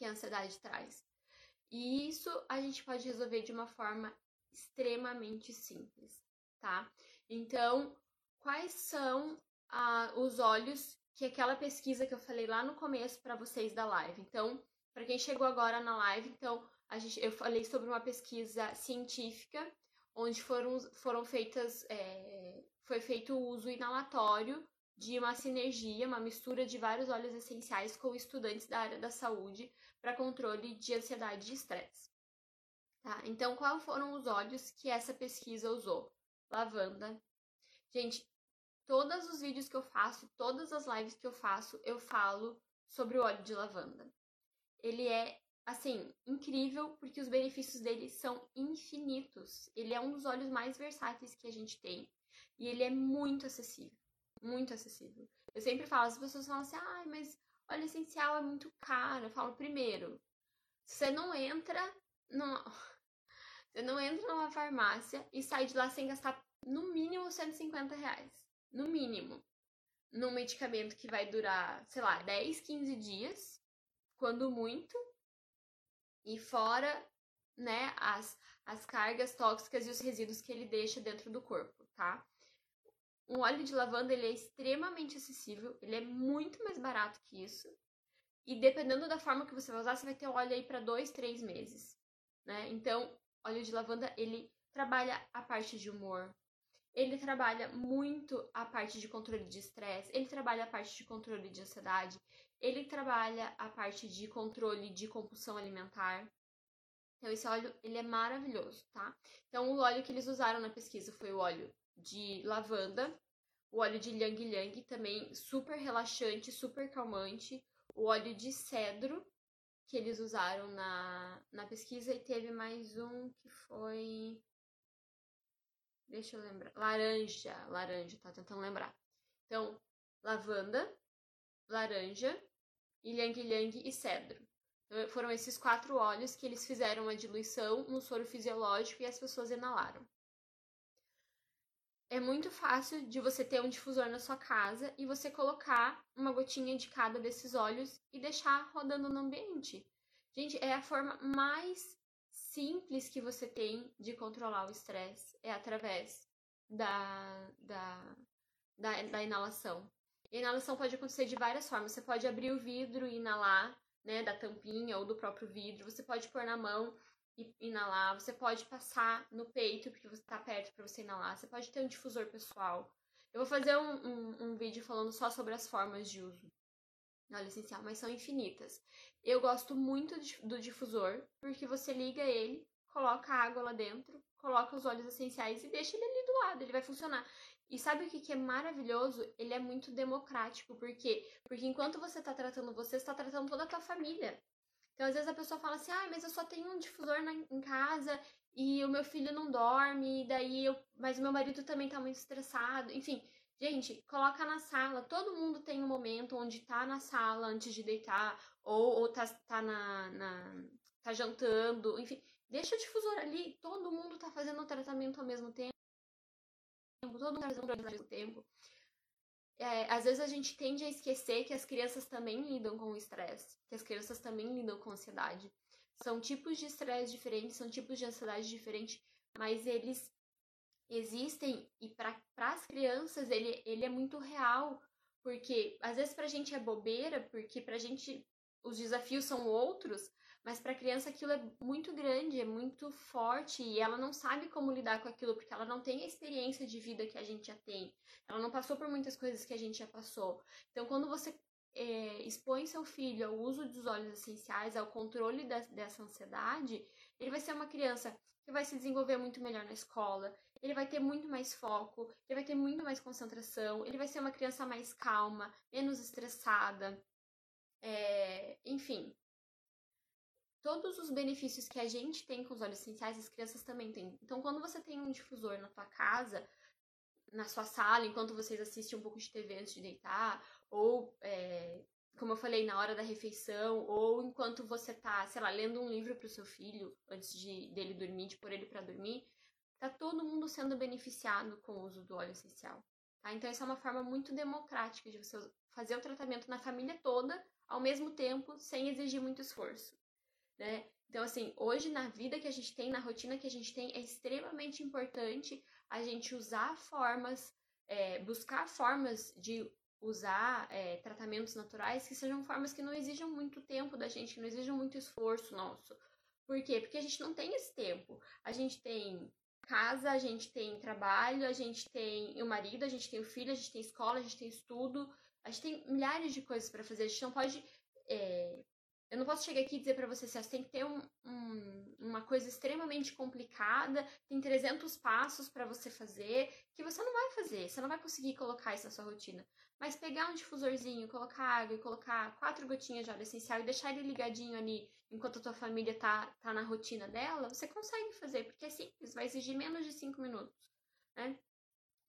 que a ansiedade traz. E isso a gente pode resolver de uma forma extremamente simples, tá? Então, quais são ah, os olhos que aquela pesquisa que eu falei lá no começo para vocês da live? Então, para quem chegou agora na live, então a gente, eu falei sobre uma pesquisa científica onde foram, foram feitas, é, foi feito o uso inalatório de uma sinergia, uma mistura de vários óleos essenciais com estudantes da área da saúde para controle de ansiedade e estresse. Tá? Então, quais foram os óleos que essa pesquisa usou? Lavanda. Gente, todos os vídeos que eu faço, todas as lives que eu faço, eu falo sobre o óleo de lavanda. Ele é assim, incrível, porque os benefícios dele são infinitos. Ele é um dos óleos mais versáteis que a gente tem. E ele é muito acessível. Muito acessível. Eu sempre falo, as pessoas falam assim, ai, mas óleo essencial é muito caro. Eu falo, primeiro, você não entra numa. Você não entra numa farmácia e sai de lá sem gastar no mínimo 150 reais. No mínimo. Num medicamento que vai durar, sei lá, 10, 15 dias, quando muito, e fora, né, as, as cargas tóxicas e os resíduos que ele deixa dentro do corpo, tá? Um óleo de lavanda ele é extremamente acessível, ele é muito mais barato que isso. E dependendo da forma que você vai usar, você vai ter óleo aí para dois, três meses, né? Então, óleo de lavanda ele trabalha a parte de humor, ele trabalha muito a parte de controle de estresse, ele trabalha a parte de controle de ansiedade, ele trabalha a parte de controle de compulsão alimentar. Então esse óleo, ele é maravilhoso, tá? Então o óleo que eles usaram na pesquisa foi o óleo de lavanda, o óleo de Yang Yang também super relaxante, super calmante, o óleo de cedro que eles usaram na, na pesquisa e teve mais um que foi Deixa eu lembrar. Laranja, laranja, tá tentando lembrar. Então, lavanda, laranja, ylang ylang e cedro. Então, foram esses quatro óleos que eles fizeram a diluição no soro fisiológico e as pessoas inalaram. É muito fácil de você ter um difusor na sua casa e você colocar uma gotinha de cada desses óleos e deixar rodando no ambiente. Gente, é a forma mais simples que você tem de controlar o estresse é através da, da, da, da inalação. E a inalação pode acontecer de várias formas. Você pode abrir o vidro e inalar, né, da tampinha ou do próprio vidro. Você pode pôr na mão e inalar. Você pode passar no peito, porque você está perto para você inalar. Você pode ter um difusor pessoal. Eu vou fazer um, um, um vídeo falando só sobre as formas de uso óleo essencial, mas são infinitas. Eu gosto muito do difusor, porque você liga ele, coloca a água lá dentro, coloca os óleos essenciais e deixa ele ali do lado, ele vai funcionar. E sabe o que, que é maravilhoso? Ele é muito democrático, por quê? Porque enquanto você está tratando você, está tratando toda a tua família. Então, às vezes a pessoa fala assim, ah, mas eu só tenho um difusor na, em casa e o meu filho não dorme, e daí eu, mas o meu marido também está muito estressado. Enfim, Gente, coloca na sala. Todo mundo tem um momento onde tá na sala antes de deitar, ou, ou tá, tá na, na. tá jantando, enfim. Deixa o difusor ali, todo mundo tá fazendo o tratamento ao mesmo tempo. Todo mundo tá fazendo o tratamento ao mesmo tempo. É, às vezes a gente tende a esquecer que as crianças também lidam com o estresse, que as crianças também lidam com ansiedade. São tipos de estresse diferentes, são tipos de ansiedade diferentes, mas eles existem e para as crianças ele, ele é muito real, porque às vezes para a gente é bobeira, porque para a gente os desafios são outros, mas para a criança aquilo é muito grande, é muito forte e ela não sabe como lidar com aquilo porque ela não tem a experiência de vida que a gente já tem. Ela não passou por muitas coisas que a gente já passou. Então, quando você é, expõe seu filho ao uso dos óleos essenciais, ao controle da, dessa ansiedade, ele vai ser uma criança que vai se desenvolver muito melhor na escola, ele vai ter muito mais foco, ele vai ter muito mais concentração, ele vai ser uma criança mais calma, menos estressada, é, enfim. Todos os benefícios que a gente tem com os óleos essenciais, as crianças também têm. Então, quando você tem um difusor na tua casa, na sua sala, enquanto vocês assistem um pouco de TV antes de deitar, ou é, como eu falei, na hora da refeição, ou enquanto você tá, sei lá, lendo um livro pro seu filho, antes de dele dormir, de pôr ele para dormir, tá todo mundo sendo beneficiado com o uso do óleo essencial. Tá? Então, essa é uma forma muito democrática de você fazer o tratamento na família toda, ao mesmo tempo, sem exigir muito esforço. Né? Então, assim, hoje na vida que a gente tem, na rotina que a gente tem, é extremamente importante a gente usar formas, é, buscar formas de usar é, tratamentos naturais que sejam formas que não exijam muito tempo da gente, que não exijam muito esforço nosso. Por quê? Porque a gente não tem esse tempo. A gente tem casa, a gente tem trabalho, a gente tem o marido, a gente tem o filho, a gente tem escola, a gente tem estudo, a gente tem milhares de coisas para fazer. A gente não pode é, eu não posso chegar aqui e dizer para você, você tem que ter um, um, uma coisa extremamente complicada, tem 300 passos para você fazer, que você não vai fazer, você não vai conseguir colocar isso na sua rotina. Mas pegar um difusorzinho, colocar água e colocar quatro gotinhas de óleo essencial e deixar ele ligadinho ali enquanto a tua família tá, tá na rotina dela, você consegue fazer, porque é simples, vai exigir menos de 5 minutos, né?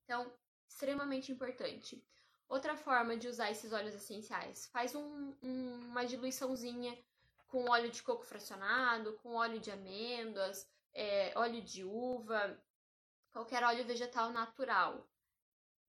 Então, extremamente importante. Outra forma de usar esses óleos essenciais, faz um, um, uma diluiçãozinha com óleo de coco fracionado, com óleo de amêndoas, é, óleo de uva, qualquer óleo vegetal natural.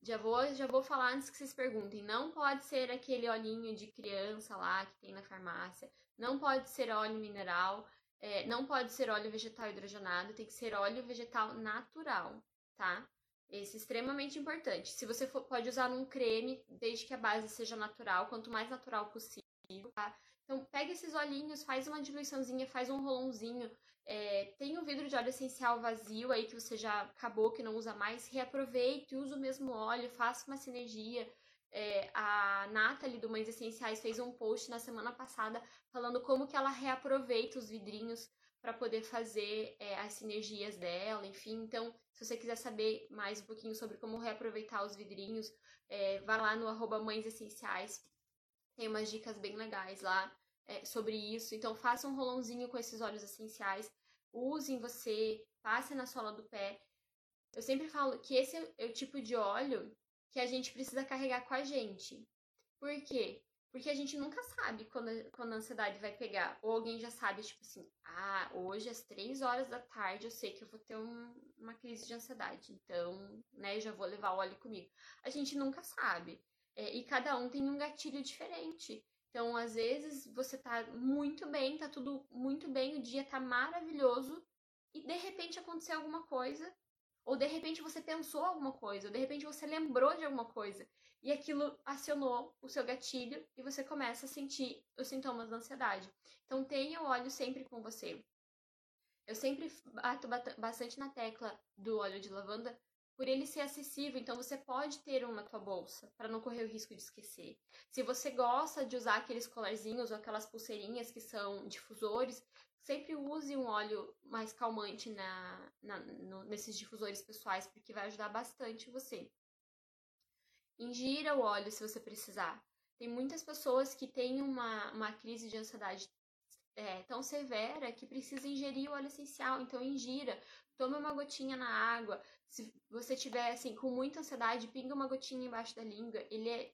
Já vou, já vou falar antes que vocês perguntem. Não pode ser aquele olhinho de criança lá que tem na farmácia. Não pode ser óleo mineral. É, não pode ser óleo vegetal hidrogenado. Tem que ser óleo vegetal natural, tá? Esse é extremamente importante. Se você for, pode usar num creme, desde que a base seja natural, quanto mais natural possível, tá? Então, pega esses olhinhos, faz uma diluiçãozinha, faz um rolãozinho. É, tem um vidro de óleo essencial vazio aí que você já acabou, que não usa mais, reaproveite, use o mesmo óleo, faça uma sinergia. É, a Nathalie do Mães Essenciais fez um post na semana passada falando como que ela reaproveita os vidrinhos para poder fazer é, as sinergias dela, enfim. Então, se você quiser saber mais um pouquinho sobre como reaproveitar os vidrinhos, é, vá lá no arroba Mães Essenciais. Tem umas dicas bem legais lá é, sobre isso. Então, faça um rolãozinho com esses óleos essenciais. Use em você, passe na sola do pé. Eu sempre falo que esse é o tipo de óleo que a gente precisa carregar com a gente. Por quê? Porque a gente nunca sabe quando, quando a ansiedade vai pegar. Ou alguém já sabe, tipo assim, ah, hoje às três horas da tarde eu sei que eu vou ter um, uma crise de ansiedade. Então, né, já vou levar o óleo comigo. A gente nunca sabe. É, e cada um tem um gatilho diferente. Então, às vezes, você tá muito bem, tá tudo muito bem, o dia tá maravilhoso, e de repente aconteceu alguma coisa, ou de repente você pensou alguma coisa, ou de repente você lembrou de alguma coisa e aquilo acionou o seu gatilho e você começa a sentir os sintomas da ansiedade. Então tenha o óleo sempre com você. Eu sempre bato bastante na tecla do óleo de lavanda por ele ser acessível, então você pode ter um na tua bolsa para não correr o risco de esquecer. Se você gosta de usar aqueles colarzinhos ou aquelas pulseirinhas que são difusores, sempre use um óleo mais calmante na, na no, nesses difusores pessoais, porque vai ajudar bastante você. Ingira o óleo se você precisar. Tem muitas pessoas que têm uma, uma crise de ansiedade é, tão severa que precisa ingerir o óleo essencial. Então, ingira. Tome uma gotinha na água. Se você tiver, assim, com muita ansiedade, pinga uma gotinha embaixo da língua. Ele é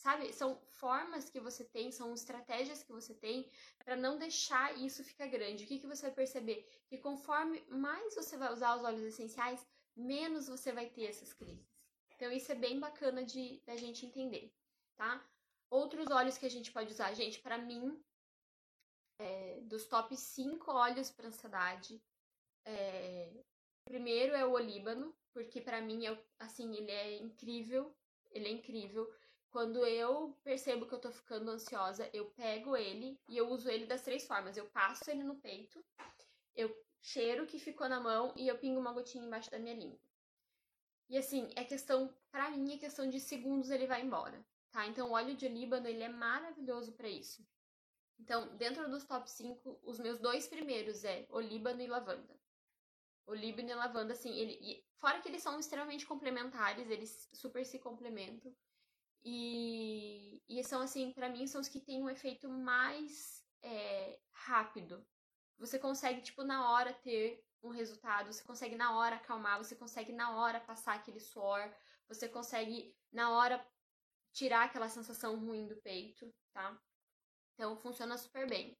sabe? São formas que você tem, são estratégias que você tem para não deixar isso ficar grande. O que, que você vai perceber? Que conforme mais você vai usar os óleos essenciais, menos você vai ter essas crises. Então, isso é bem bacana de da gente entender, tá? Outros óleos que a gente pode usar, gente, para mim, é, dos top 5 óleos para ansiedade, é, primeiro é o olíbano, porque para mim, é, assim, ele é incrível, ele é incrível. Quando eu percebo que eu tô ficando ansiosa, eu pego ele e eu uso ele das três formas. Eu passo ele no peito, eu cheiro que ficou na mão e eu pingo uma gotinha embaixo da minha língua. E assim, é questão, para mim, é questão de segundos ele vai embora, tá? Então o óleo de olíbano, ele é maravilhoso para isso. Então, dentro dos top 5, os meus dois primeiros é olíbano e lavanda. Olíbano e lavanda, assim, ele, fora que eles são extremamente complementares, eles super se complementam. E, e são, assim, para mim, são os que têm um efeito mais é, rápido. Você consegue, tipo, na hora ter um resultado, você consegue na hora acalmar, você consegue na hora passar aquele suor, você consegue na hora tirar aquela sensação ruim do peito, tá? Então funciona super bem.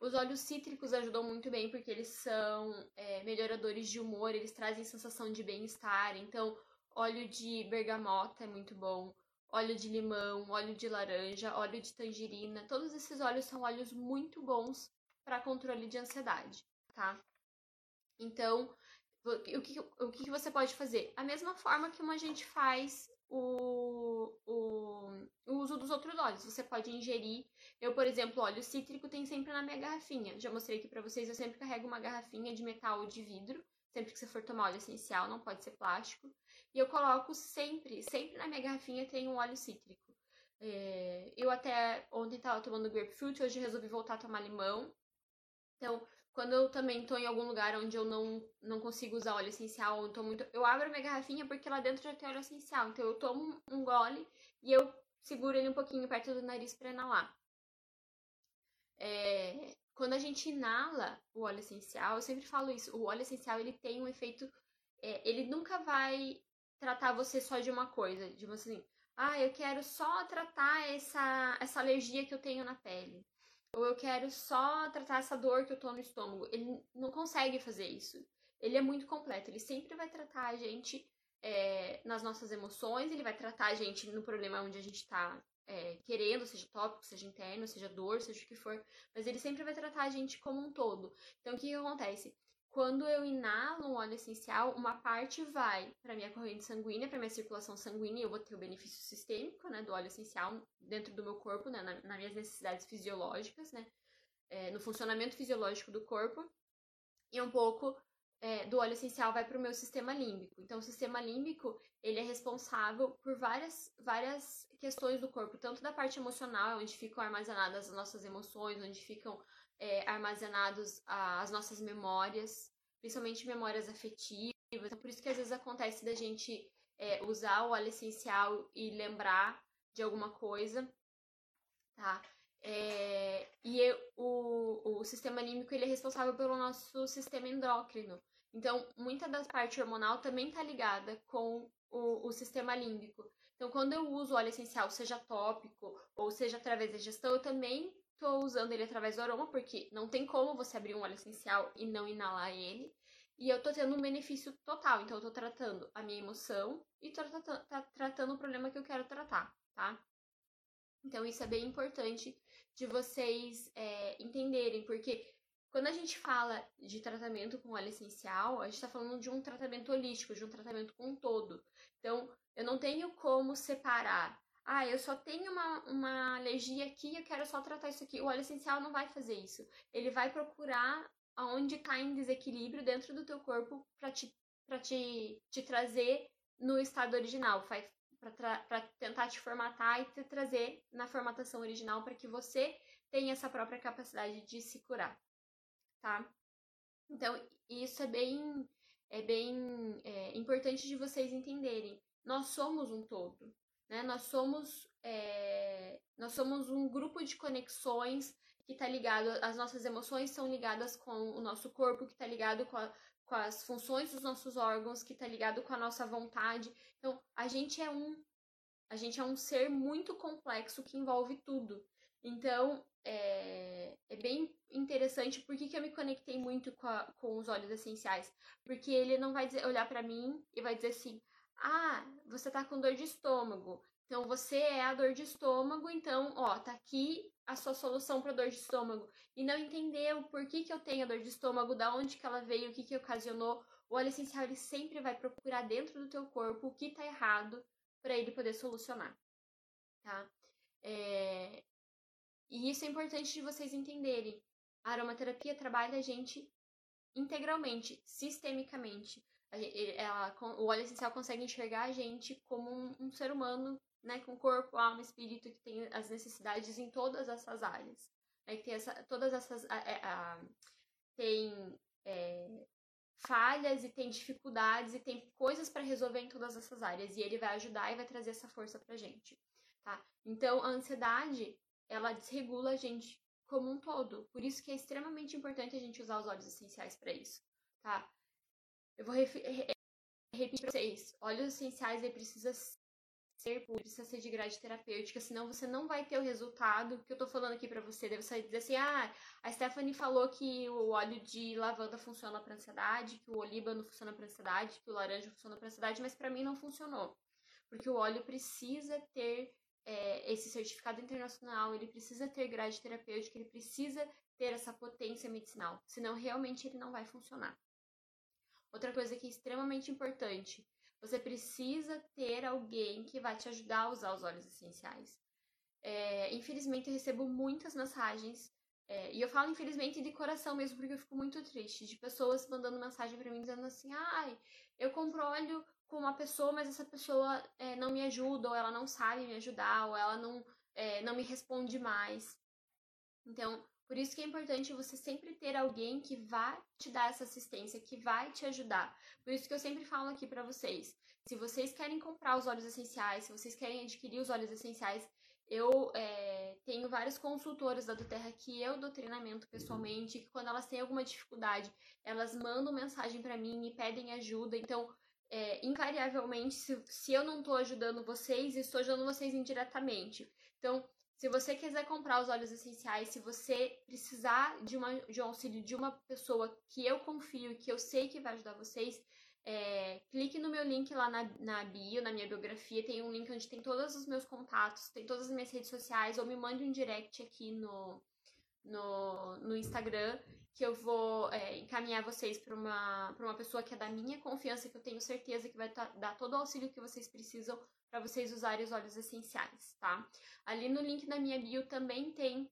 Os óleos cítricos ajudam muito bem porque eles são é, melhoradores de humor, eles trazem sensação de bem-estar. Então, óleo de bergamota é muito bom, óleo de limão, óleo de laranja, óleo de tangerina. Todos esses óleos são óleos muito bons para controle de ansiedade, tá? Então, o que, o que você pode fazer? A mesma forma que uma gente faz o, o, o, uso dos outros óleos. Você pode ingerir. Eu, por exemplo, óleo cítrico tem sempre na minha garrafinha. Já mostrei aqui para vocês, eu sempre carrego uma garrafinha de metal ou de vidro. Sempre que você for tomar óleo essencial, não pode ser plástico. E eu coloco sempre, sempre na minha garrafinha tem um óleo cítrico. É, eu até ontem estava tomando grapefruit, hoje resolvi voltar a tomar limão. Então, quando eu também tô em algum lugar onde eu não, não consigo usar óleo essencial, ou tô muito. Eu abro minha garrafinha porque lá dentro já tem óleo essencial. Então eu tomo um gole e eu seguro ele um pouquinho perto do nariz para inalar. É, quando a gente inala o óleo essencial, eu sempre falo isso, o óleo essencial ele tem um efeito. É, ele nunca vai tratar você só de uma coisa, de você assim, ah, eu quero só tratar essa, essa alergia que eu tenho na pele ou eu quero só tratar essa dor que eu tô no estômago. Ele não consegue fazer isso. Ele é muito completo. Ele sempre vai tratar a gente é, nas nossas emoções, ele vai tratar a gente no problema onde a gente tá é, querendo, seja tópico, seja interno, seja dor, seja o que for. Mas ele sempre vai tratar a gente como um todo. Então o que, que acontece? Quando eu inalo um óleo essencial, uma parte vai para minha corrente sanguínea, para minha circulação sanguínea, eu vou ter o benefício sistêmico, né, do óleo essencial dentro do meu corpo, né, nas minhas necessidades fisiológicas, né, é, no funcionamento fisiológico do corpo, e um pouco é, do óleo essencial vai para o meu sistema límbico. Então, o sistema límbico ele é responsável por várias, várias questões do corpo, tanto da parte emocional, onde ficam armazenadas as nossas emoções, onde ficam é, armazenados as nossas memórias, principalmente memórias afetivas. Então, por isso que às vezes acontece da gente é, usar o óleo essencial e lembrar de alguma coisa, tá? É, e o, o sistema límbico ele é responsável pelo nosso sistema endócrino. Então, muita da parte hormonal também está ligada com o, o sistema límbico. Então, quando eu uso óleo essencial, seja tópico ou seja através da gestão, eu também Tô usando ele através do aroma, porque não tem como você abrir um óleo essencial e não inalar ele. E eu tô tendo um benefício total. Então, eu tô tratando a minha emoção e tô tratando, tá tratando o problema que eu quero tratar, tá? Então, isso é bem importante de vocês é, entenderem, porque quando a gente fala de tratamento com óleo essencial, a gente está falando de um tratamento holístico, de um tratamento com todo. Então, eu não tenho como separar ah, eu só tenho uma, uma alergia aqui, eu quero só tratar isso aqui. O óleo essencial não vai fazer isso. Ele vai procurar aonde está em desequilíbrio dentro do teu corpo para te, pra te, te trazer no estado original, para tentar te formatar e te trazer na formatação original para que você tenha essa própria capacidade de se curar, tá? Então, isso é bem, é bem é, importante de vocês entenderem. Nós somos um todo, né? Nós somos é, nós somos um grupo de conexões que está ligado, as nossas emoções são ligadas com o nosso corpo, que está ligado com, a, com as funções dos nossos órgãos, que está ligado com a nossa vontade. Então, a gente é um a gente é um ser muito complexo que envolve tudo. Então, é, é bem interessante. Por que, que eu me conectei muito com, a, com os óleos essenciais? Porque ele não vai dizer, olhar para mim e vai dizer assim: ah, você tá com dor de estômago. Então você é a dor de estômago, então, ó, tá aqui a sua solução para dor de estômago. E não entendeu por que, que eu tenho a dor de estômago, da onde que ela veio, o que que ocasionou. O óleo essencial ele sempre vai procurar dentro do teu corpo o que tá errado para ele poder solucionar, tá? É... E isso é importante de vocês entenderem. A aromaterapia trabalha a gente integralmente, sistemicamente ela, o óleo essencial consegue enxergar a gente como um, um, ser humano, né, com corpo, alma, espírito, que tem as necessidades em todas essas áreas. Né, que tem essa, todas essas. A, a, a, tem é, falhas e tem dificuldades e tem coisas para resolver em todas essas áreas. E ele vai ajudar e vai trazer essa força pra gente. Tá? Então, a ansiedade, ela desregula a gente como um todo. Por isso que é extremamente importante a gente usar os óleos essenciais para isso. Tá? Eu vou repetir para vocês. Óleos essenciais ele precisa ser puro, precisa ser de grade terapêutica, senão você não vai ter o resultado que eu tô falando aqui para você. Deve sair dizer assim: "Ah, a Stephanie falou que o óleo de lavanda funciona para ansiedade, que o olíbano funciona para ansiedade, que o laranja funciona para ansiedade, mas para mim não funcionou". Porque o óleo precisa ter é, esse certificado internacional, ele precisa ter grade terapêutica, ele precisa ter essa potência medicinal, senão realmente ele não vai funcionar. Outra coisa que é extremamente importante, você precisa ter alguém que vai te ajudar a usar os óleos essenciais. É, infelizmente, eu recebo muitas mensagens, é, e eu falo infelizmente de coração mesmo, porque eu fico muito triste, de pessoas mandando mensagem para mim dizendo assim: ai, eu compro óleo com uma pessoa, mas essa pessoa é, não me ajuda, ou ela não sabe me ajudar, ou ela não, é, não me responde mais. Então, por isso que é importante você sempre ter alguém que vai te dar essa assistência, que vai te ajudar. Por isso que eu sempre falo aqui para vocês, se vocês querem comprar os óleos essenciais, se vocês querem adquirir os óleos essenciais, eu é, tenho várias consultoras da Doterra que eu dou treinamento pessoalmente, que quando elas têm alguma dificuldade, elas mandam mensagem para mim e pedem ajuda. Então, é, invariavelmente, se, se eu não estou ajudando vocês, estou ajudando vocês indiretamente. Então, se você quiser comprar os óleos essenciais, se você precisar de, uma, de um auxílio de uma pessoa que eu confio, que eu sei que vai ajudar vocês, é, clique no meu link lá na, na bio, na minha biografia. Tem um link onde tem todos os meus contatos, tem todas as minhas redes sociais, ou me mande um direct aqui no, no, no Instagram, que eu vou é, encaminhar vocês para uma, uma pessoa que é da minha confiança, que eu tenho certeza que vai dar todo o auxílio que vocês precisam para vocês usarem os óleos essenciais, tá? Ali no link da minha bio também tem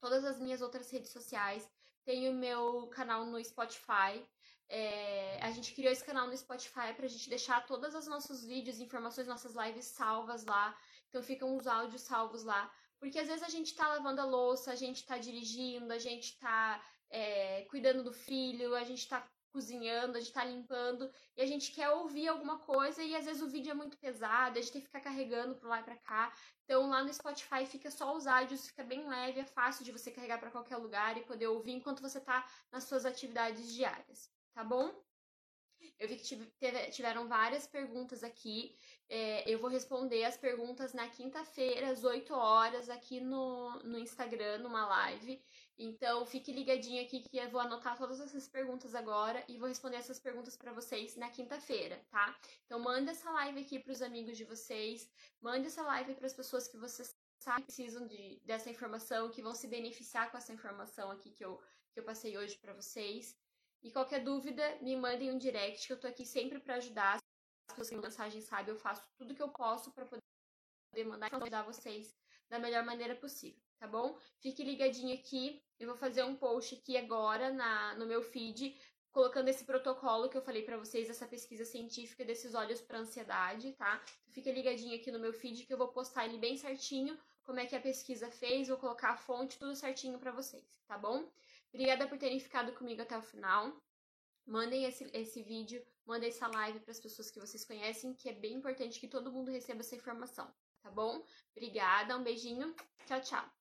todas as minhas outras redes sociais, tem o meu canal no Spotify. É, a gente criou esse canal no Spotify para a gente deixar todos os nossos vídeos, informações, nossas lives salvas lá. Então ficam os áudios salvos lá. Porque às vezes a gente tá lavando a louça, a gente tá dirigindo, a gente tá é, cuidando do filho, a gente tá cozinhando, a gente tá limpando e a gente quer ouvir alguma coisa e às vezes o vídeo é muito pesado, a gente tem que ficar carregando para lá e pra cá. Então lá no Spotify fica só os áudios, fica bem leve, é fácil de você carregar para qualquer lugar e poder ouvir enquanto você tá nas suas atividades diárias, tá bom? Eu vi que tiveram várias perguntas aqui. É, eu vou responder as perguntas na quinta-feira, às 8 horas, aqui no, no Instagram, numa live. Então, fique ligadinho aqui que eu vou anotar todas essas perguntas agora e vou responder essas perguntas para vocês na quinta-feira, tá? Então, manda essa live aqui para os amigos de vocês, manda essa live para as pessoas que vocês sabem que precisam de, dessa informação, que vão se beneficiar com essa informação aqui que eu, que eu passei hoje para vocês. E qualquer dúvida, me mandem um direct, que eu tô aqui sempre para ajudar. Se você tem mensagem, sabe, eu faço tudo que eu posso para poder mandar e ajudar vocês da melhor maneira possível, tá bom? Fique ligadinho aqui, eu vou fazer um post aqui agora na, no meu feed, colocando esse protocolo que eu falei para vocês, essa pesquisa científica desses olhos para ansiedade, tá? Então, fica ligadinho aqui no meu feed que eu vou postar ele bem certinho, como é que a pesquisa fez, vou colocar a fonte, tudo certinho para vocês, tá bom? Obrigada por terem ficado comigo até o final. Mandem esse, esse vídeo, mandem essa live para as pessoas que vocês conhecem, que é bem importante que todo mundo receba essa informação tá bom? Obrigada, um beijinho, tchau, tchau.